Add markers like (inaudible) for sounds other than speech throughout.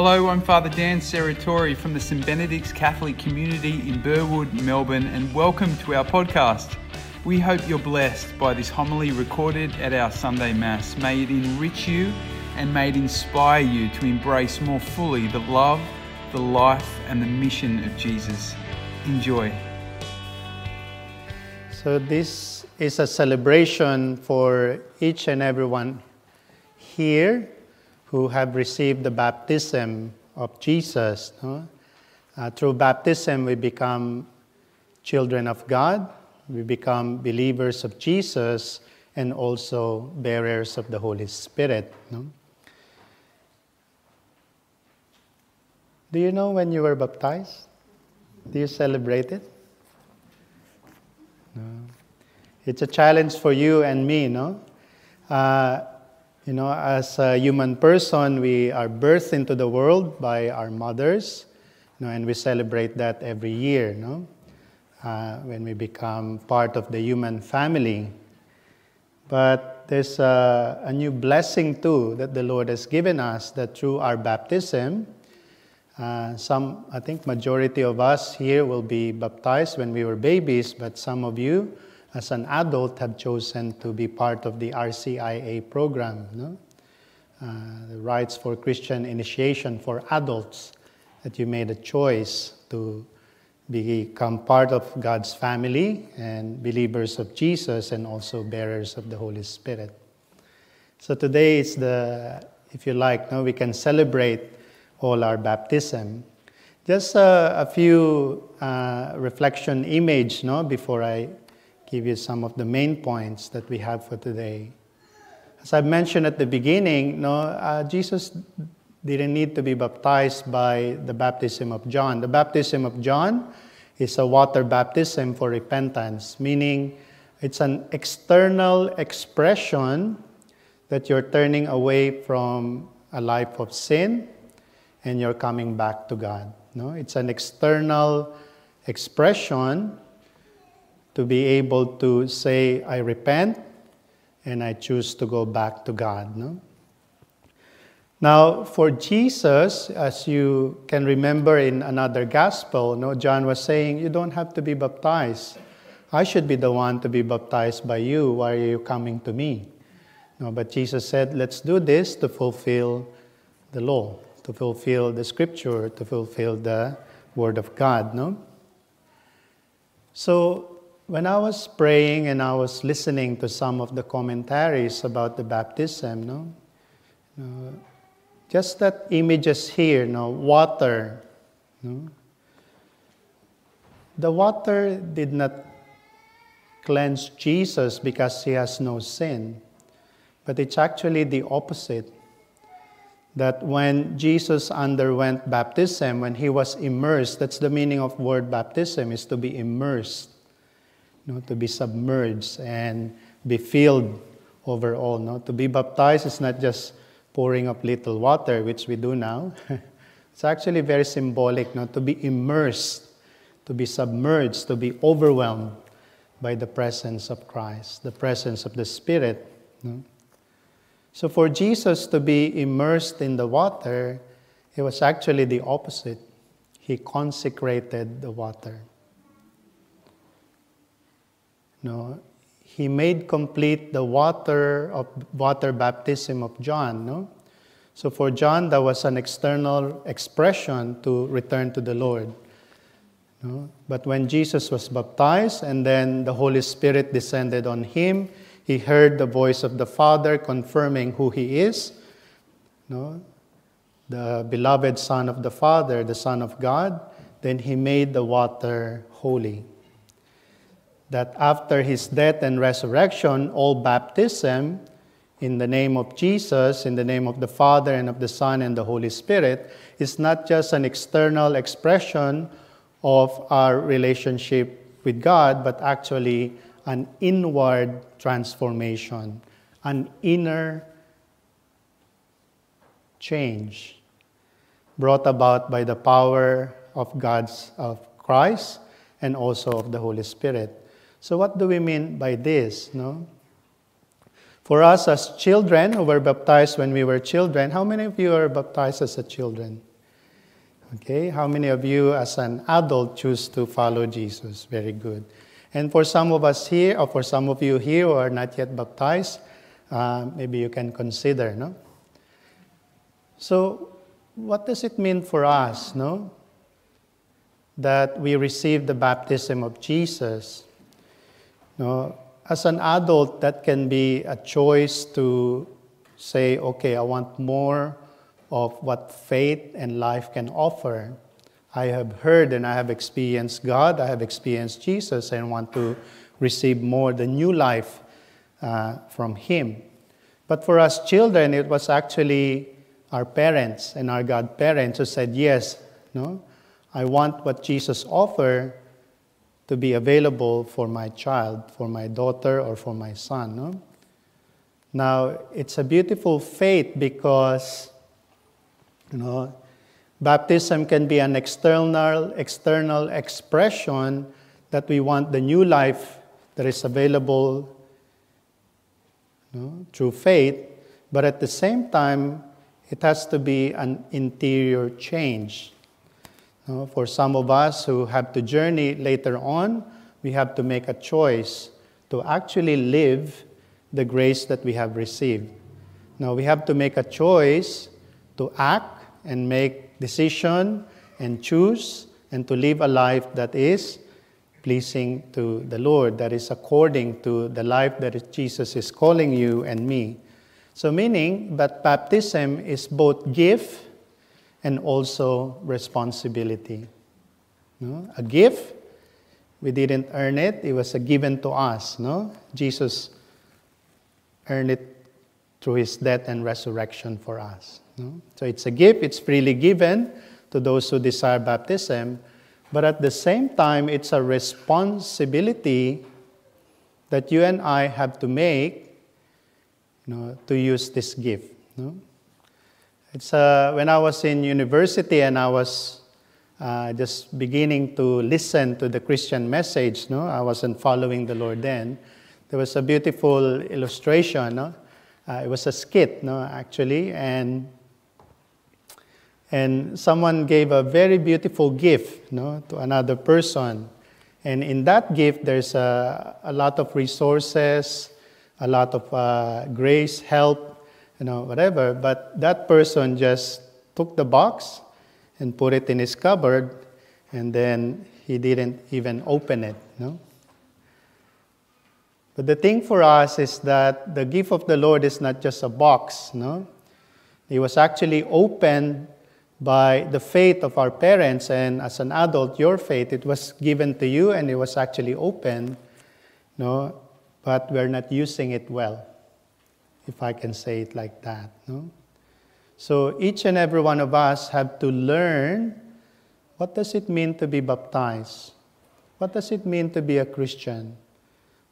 Hello, I'm Father Dan Serratori from the St Benedict's Catholic community in Burwood, Melbourne, and welcome to our podcast. We hope you're blessed by this homily recorded at our Sunday Mass. May it enrich you and may it inspire you to embrace more fully the love, the life, and the mission of Jesus. Enjoy. So, this is a celebration for each and everyone here who have received the baptism of Jesus. No? Uh, through baptism, we become children of God, we become believers of Jesus, and also bearers of the Holy Spirit. No? Do you know when you were baptized? Do you celebrate it? No. It's a challenge for you and me, no? Uh, you know, as a human person, we are birthed into the world by our mothers, you know, and we celebrate that every year, no? Uh, when we become part of the human family. But there's a, a, new blessing too that the Lord has given us that through our baptism, uh, some, I think, majority of us here will be baptized when we were babies, but some of you as an adult have chosen to be part of the RCIA program, no? uh, the Rites for Christian Initiation for adults, that you made a choice to become part of God's family and believers of Jesus and also bearers of the Holy Spirit. So today is the, if you like, no, we can celebrate all our baptism. Just uh, a few uh, reflection image, no, before I give you some of the main points that we have for today. As I mentioned at the beginning, no, uh, Jesus didn't need to be baptized by the baptism of John. The baptism of John is a water baptism for repentance, meaning it's an external expression that you're turning away from a life of sin and you're coming back to God. No? It's an external expression to be able to say, I repent and I choose to go back to God. No? Now, for Jesus, as you can remember in another gospel, no, John was saying, You don't have to be baptized. I should be the one to be baptized by you. Why are you coming to me? No, but Jesus said, Let's do this to fulfill the law, to fulfill the scripture, to fulfill the word of God. No? So when I was praying and I was listening to some of the commentaries about the baptism, no, no just that images here, no, water, no, the water did not cleanse Jesus because he has no sin, but it's actually the opposite. That when Jesus underwent baptism, when he was immersed, that's the meaning of word baptism, is to be immersed to be submerged and be filled overall. No? To be baptized is not just pouring up little water, which we do now. (laughs) it's actually very symbolic no? to be immersed, to be submerged, to be overwhelmed by the presence of Christ, the presence of the Spirit. No? So for Jesus to be immersed in the water, it was actually the opposite. He consecrated the water. No, he made complete the water of water baptism of John. No, so for John that was an external expression to return to the Lord. No? But when Jesus was baptized and then the Holy Spirit descended on him, he heard the voice of the Father confirming who he is. No? The beloved Son of the Father, the Son of God. Then he made the water holy that after his death and resurrection, all baptism in the name of Jesus, in the name of the Father and of the Son and the Holy Spirit, is not just an external expression of our relationship with God, but actually an inward transformation, an inner change brought about by the power of God's of Christ and also of the Holy Spirit. So, what do we mean by this? No? For us as children who were baptized when we were children, how many of you are baptized as a children? Okay, how many of you as an adult choose to follow Jesus? Very good. And for some of us here, or for some of you here who are not yet baptized, uh, maybe you can consider, no? So, what does it mean for us, no? That we receive the baptism of Jesus. As an adult, that can be a choice to say, okay, I want more of what faith and life can offer. I have heard and I have experienced God, I have experienced Jesus, and want to receive more the new life uh, from Him. But for us children, it was actually our parents and our godparents who said, Yes, no, I want what Jesus offered to be available for my child, for my daughter, or for my son. No? Now, it's a beautiful faith because, you know, baptism can be an external, external expression that we want the new life that is available you know, through faith, but at the same time, it has to be an interior change. You for some of us who have to journey later on, we have to make a choice to actually live the grace that we have received. Now we have to make a choice to act and make decision and choose and to live a life that is pleasing to the Lord, that is according to the life that Jesus is calling you and me. So meaning that baptism is both gift and also responsibility. No? A gift, we didn't earn it, it was a given to us. No? Jesus earned it through his death and resurrection for us. No? So it's a gift, it's freely given to those who desire baptism, but at the same time, it's a responsibility that you and I have to make you know, to use this gift. No? It's, uh, when I was in university and I was uh, just beginning to listen to the Christian message, no? I wasn't following the Lord then there was a beautiful illustration. No? Uh, it was a skit, no, actually, and and someone gave a very beautiful gift, no, to another person, and in that gift there's a, a lot of resources, a lot of uh, grace, help, you know, whatever. But that person just took the box and put it in his cupboard, and then he didn't even open it, no. But the thing for us is that the gift of the Lord is not just a box, no? It was actually opened by the faith of our parents, and as an adult, your faith, it was given to you and it was actually opened, no? But we're not using it well, if I can say it like that, no? So each and every one of us have to learn what does it mean to be baptized? What does it mean to be a Christian?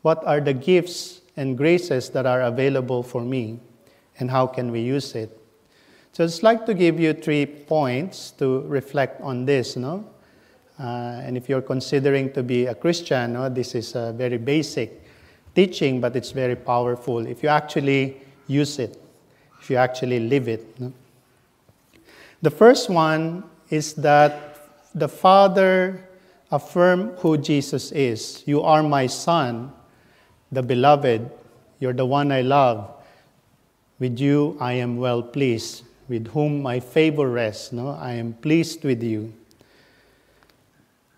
What are the gifts and graces that are available for me? And how can we use it? So I'd like to give you three points to reflect on this, no? Uh, and if you're considering to be a Christian, no, this is a very basic teaching, but it's very powerful if you actually use it, if you actually live it. The first one is that the Father affirmed who Jesus is. You are my Son, the beloved, you're the one I love. With you I am well pleased, with whom my favor rests. No? I am pleased with you.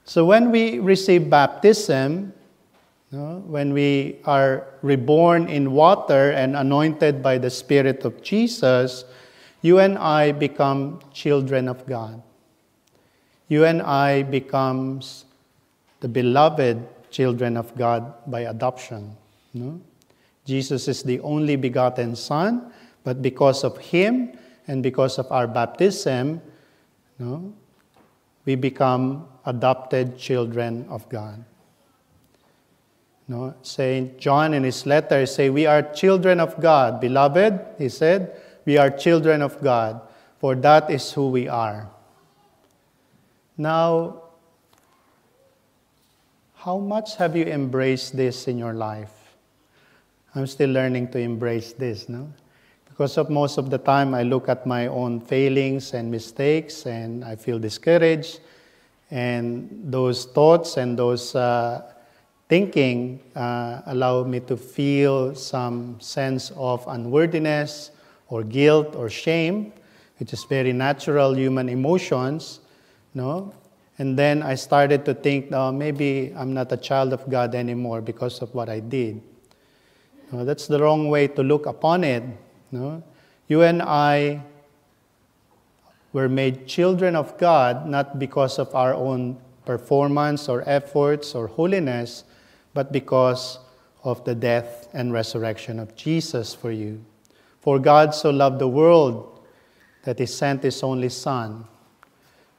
So when we receive baptism, no, when we are reborn in water and anointed by the Spirit of Jesus, you and I become children of God. You and I becomes the beloved children of God by adoption. No? Jesus is the only begotten Son, but because of Him and because of our baptism, no, we become adopted children of God. No, Saint John in his letter say, "We are children of God, beloved." He said, "We are children of God, for that is who we are." Now, how much have you embraced this in your life? I'm still learning to embrace this, no? because of most of the time I look at my own failings and mistakes and I feel discouraged. And those thoughts and those uh, thinking uh, allow me to feel some sense of unworthiness or guilt or shame, which is very natural human emotions. No? And then I started to think, no, maybe I'm not a child of God anymore because of what I did. No, that's the wrong way to look upon it. No? You and I were made children of God not because of our own performance or efforts or holiness, but because of the death and resurrection of Jesus for you. For God so loved the world that he sent his only Son,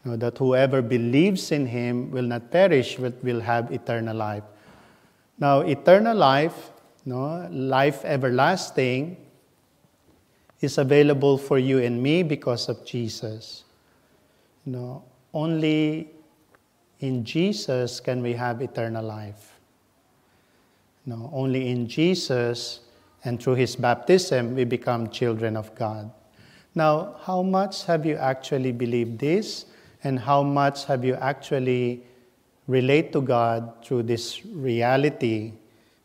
you know, that whoever believes in him will not perish, but will have eternal life. Now, eternal life, you know, life everlasting, is available for you and me because of Jesus. You know, only in Jesus can we have eternal life. No, only in Jesus and through his baptism we become children of God. Now, how much have you actually believed this and how much have you actually relate to God through this reality,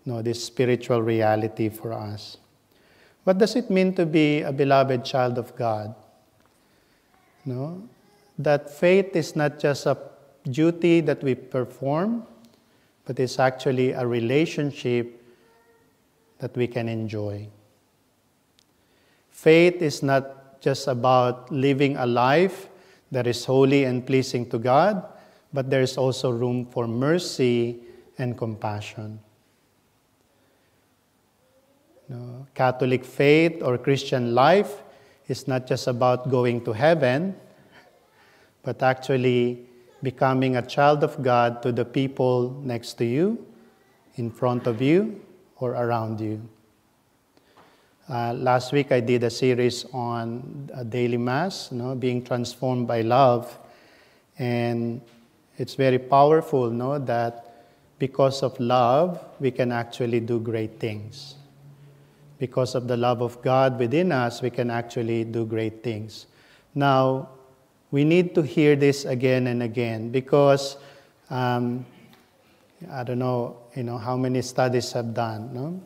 you know, this spiritual reality for us? What does it mean to be a beloved child of God? You No? That faith is not just a duty that we perform, but it's actually a relationship that we can enjoy. Faith is not just about living a life that is holy and pleasing to God, but there's also room for mercy and compassion. No, Catholic faith or Christian life is not just about going to heaven, but actually becoming a child of God to the people next to you, in front of you, or around you. Uh, last week I did a series on a daily mass, you know, being transformed by love, and it's very powerful, know, that because of love we can actually do great things because of the love of God within us, we can actually do great things. Now, we need to hear this again and again because um, I don't know, you know, how many studies have done. No?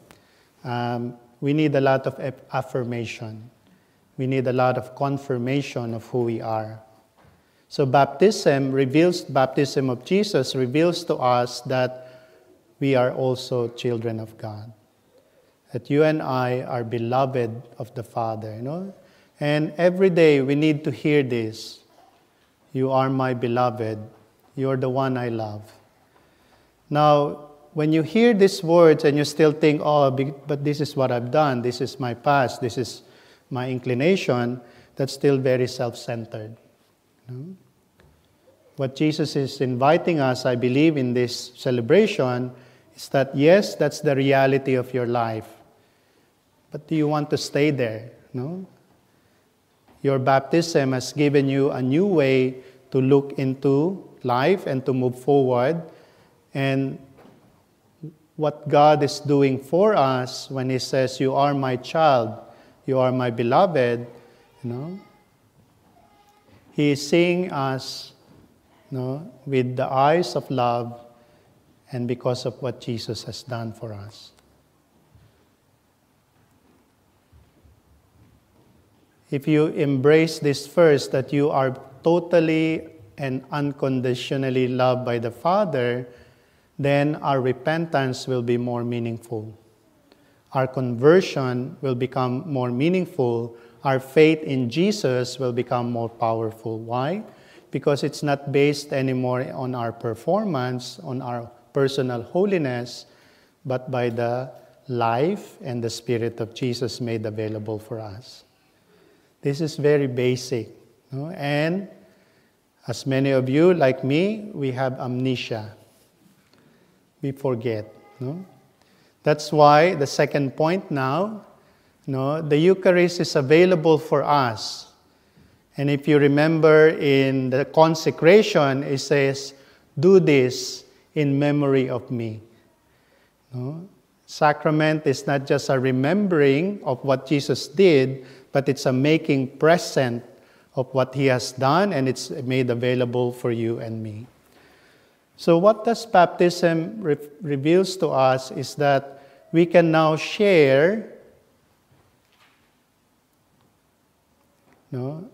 Um, we need a lot of affirmation. We need a lot of confirmation of who we are. So baptism reveals, baptism of Jesus reveals to us that we are also children of God that you and I are beloved of the Father, you know? And every day we need to hear this. You are my beloved. You're the one I love. Now, when you hear these words and you still think, oh, but this is what I've done, this is my past, this is my inclination, that's still very self centered. You know? What Jesus is inviting us, I believe, in this celebration is that yes, that's the reality of your life. But do you want to stay there? No? Your baptism has given you a new way to look into life and to move forward. And what God is doing for us when He says, You are my child, you are my beloved, you know, He is seeing us you know, with the eyes of love and because of what Jesus has done for us. If you embrace this first, that you are totally and unconditionally loved by the Father, then our repentance will be more meaningful. Our conversion will become more meaningful. Our faith in Jesus will become more powerful. Why? Because it's not based anymore on our performance, on our personal holiness, but by the life and the Spirit of Jesus made available for us. This is very basic. No? And as many of you, like me, we have amnesia. We forget. No? That's why the second point now, no, the Eucharist is available for us. And if you remember in the consecration, it says, Do this in memory of me. No? Sacrament is not just a remembering of what Jesus did, but it's a making present of what he has done and it's made available for you and me. So, what does baptism re- reveals to us is that we can now share no,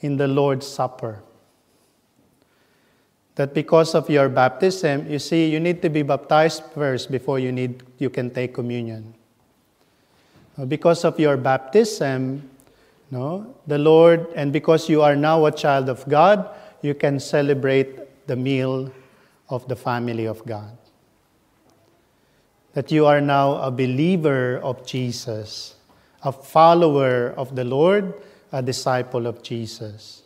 in the Lord's Supper that because of your baptism, you see, you need to be baptized first before you, need, you can take communion. Uh, because of your baptism, no, the Lord, and because you are now a child of God, you can celebrate the meal of the family of God. That you are now a believer of Jesus, a follower of the Lord, a disciple of Jesus.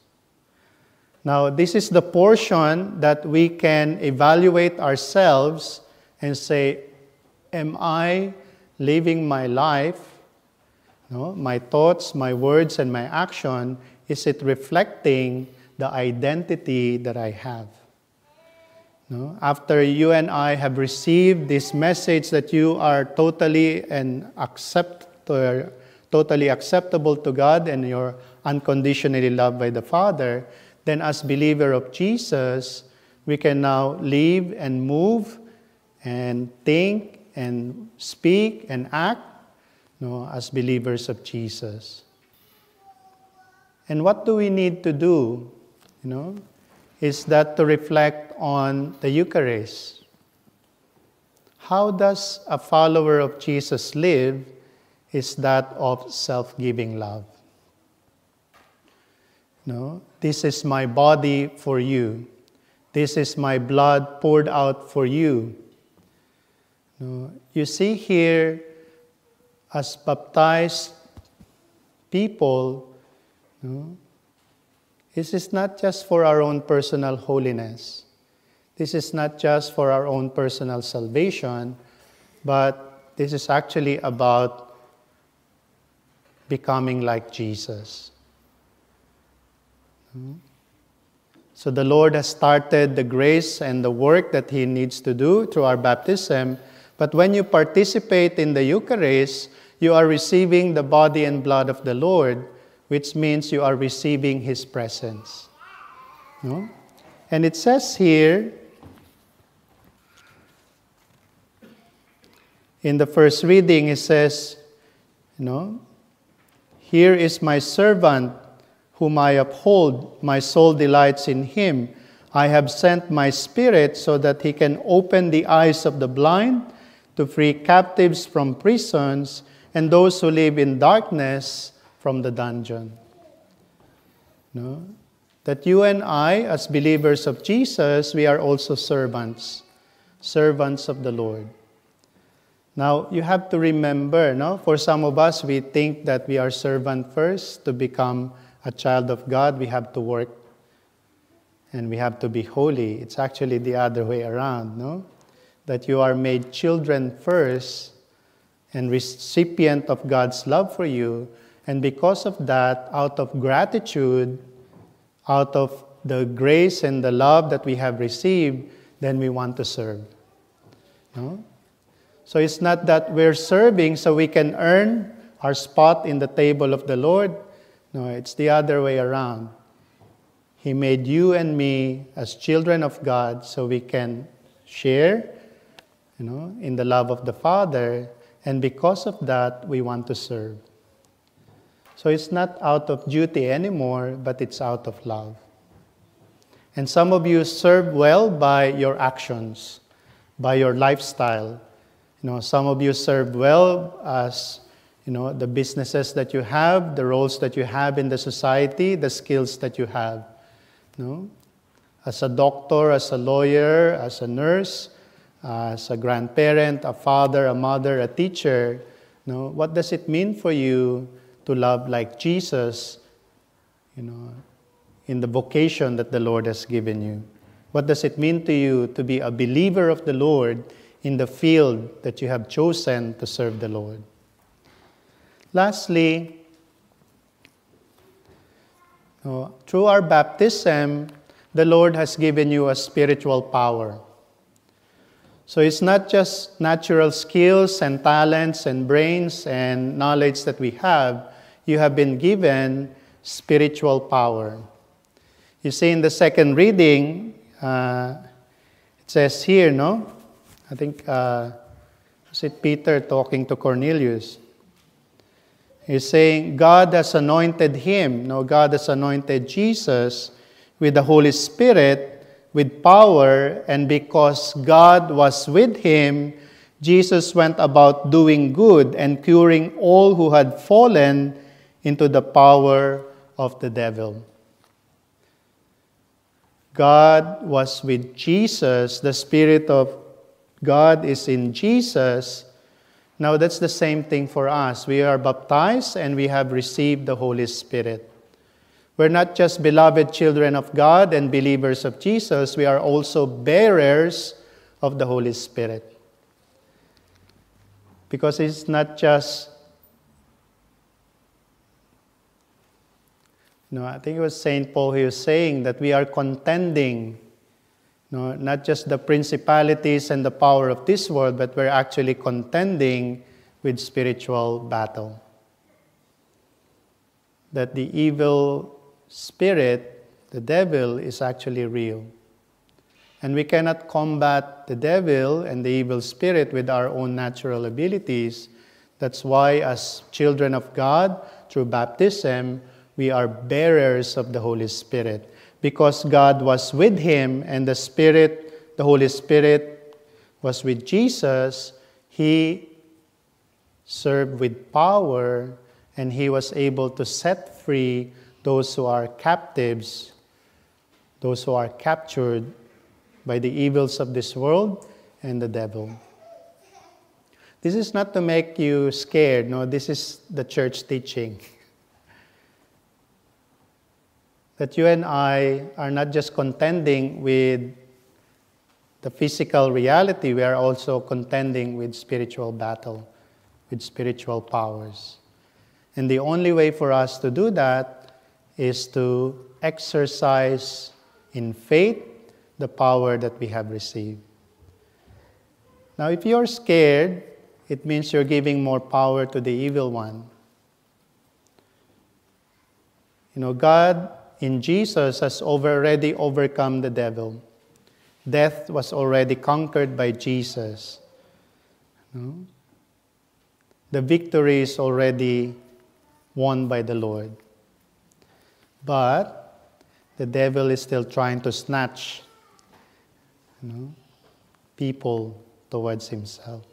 Now, this is the portion that we can evaluate ourselves and say, Am I living my life? No, my thoughts, my words, and my action, is it reflecting the identity that I have? No? After you and I have received this message that you are totally and accept, uh, totally acceptable to God and you're unconditionally loved by the Father, then as believer of Jesus, we can now live and move and think and speak and act know, as believers of Jesus. And what do we need to do? You know, is that to reflect on the Eucharist. How does a follower of Jesus live? Is that of self giving love. No, this is my body for you. This is my blood poured out for you. No, you see here, as baptized people, this is not just for our own personal holiness. This is not just for our own personal salvation, but this is actually about becoming like Jesus. So the Lord has started the grace and the work that He needs to do through our baptism. But when you participate in the Eucharist, you are receiving the body and blood of the Lord, which means you are receiving His presence. No? And it says here, in the first reading, it says, you know, here is my servant whom I uphold. My soul delights in him. I have sent my spirit so that he can open the eyes of the blind, to free captives from prisons, and those who live in darkness from the dungeon. No? That you and I, as believers of Jesus, we are also servants, servants of the Lord. Now, you have to remember, no? for some of us, we think that we are servant first to become a child of God, we have to work and we have to be holy. It's actually the other way around, no? That you are made children first and recipient of God's love for you. And because of that, out of gratitude, out of the grace and the love that we have received, then we want to serve. No? So it's not that we're serving so we can earn our spot in the table of the Lord. No, it's the other way around. He made you and me as children of God so we can share, you know, in the love of the Father, and because of that, we want to serve. So it's not out of duty anymore, but it's out of love. And some of you serve well by your actions, by your lifestyle. You know, some of you serve well as you know, the businesses that you have, the roles that you have in the society, the skills that you have. You know? As a doctor, as a lawyer, as a nurse, as a grandparent, a father, a mother, a teacher, you know, what does it mean for you to love like Jesus, you know, in the vocation that the Lord has given you? What does it mean to you to be a believer of the Lord in the field that you have chosen to serve the Lord? Lastly, through our baptism, the Lord has given you a spiritual power. So it's not just natural skills and talents and brains and knowledge that we have. You have been given spiritual power. You see, in the second reading, uh, it says here, no? I think, uh, is it Peter talking to Cornelius? He's saying, God has anointed him. No, God has anointed Jesus with the Holy Spirit with power, and because God was with him, Jesus went about doing good and curing all who had fallen into the power of the devil. God was with Jesus, the Spirit of God is in Jesus. Now, that's the same thing for us. We are baptized and we have received the Holy Spirit. We're not just beloved children of God and believers of Jesus, we are also bearers of the Holy Spirit. Because it's not just, know, I think it was St. Paul who was saying that we are contending, know, not just the principalities and the power of this world, but we're actually contending with spiritual battle. That the evil spirit, the devil, is actually real. And we cannot combat the devil and the evil spirit with our own natural abilities. That's why, as children of God, through baptism, we are bearers of the Holy Spirit. Because God was with him and the Spirit, the Holy Spirit, was with Jesus, he served with power and he was able to set free those who are captives, those who are captured by the evils of this world and the devil. This is not to make you scared, no, this is the church teaching. (laughs) that you and I are not just contending with the physical reality, we are also contending with spiritual battle, with spiritual powers. And the only way for us to do that is to exercise in faith the power that we have received. Now, if you're scared, it means you're giving more power to the evil one. You know, God in Jesus has already overcome the devil. Death was already conquered by Jesus. The victory is already won by the Lord. But the devil is still trying to snatch you know, people towards himself.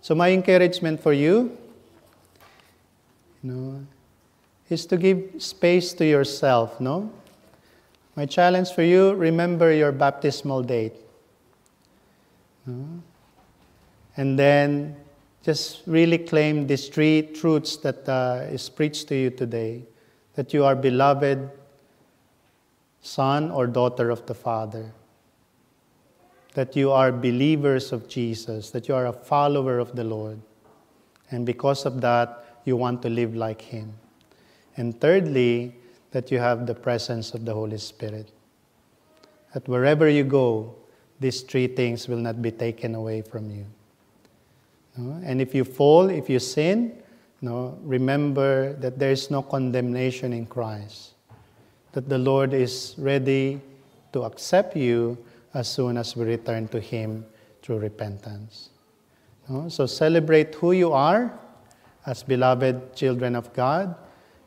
So my encouragement for you, you know, is to give space to yourself, no? My challenge for you, remember your baptismal date. No? And then just really claim these three truths that uh, is preached to you today that you are beloved son or daughter of the Father, that you are believers of Jesus, that you are a follower of the Lord, and because of that, you want to live like Him. And thirdly, that you have the presence of the Holy Spirit. That wherever you go, these three things will not be taken away from you. And if you fall, if you sin, no, remember that there is no condemnation in Christ, that the Lord is ready to accept you as soon as we return to Him through repentance. No? So celebrate who you are as beloved children of God.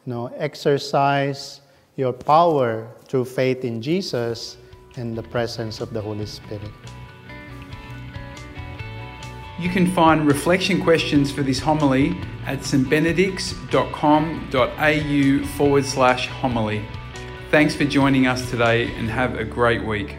No, exercise your power through faith in Jesus and the presence of the Holy Spirit. You can find reflection questions for this homily at stbenedicts.com.au forward slash homily. Thanks for joining us today and have a great week.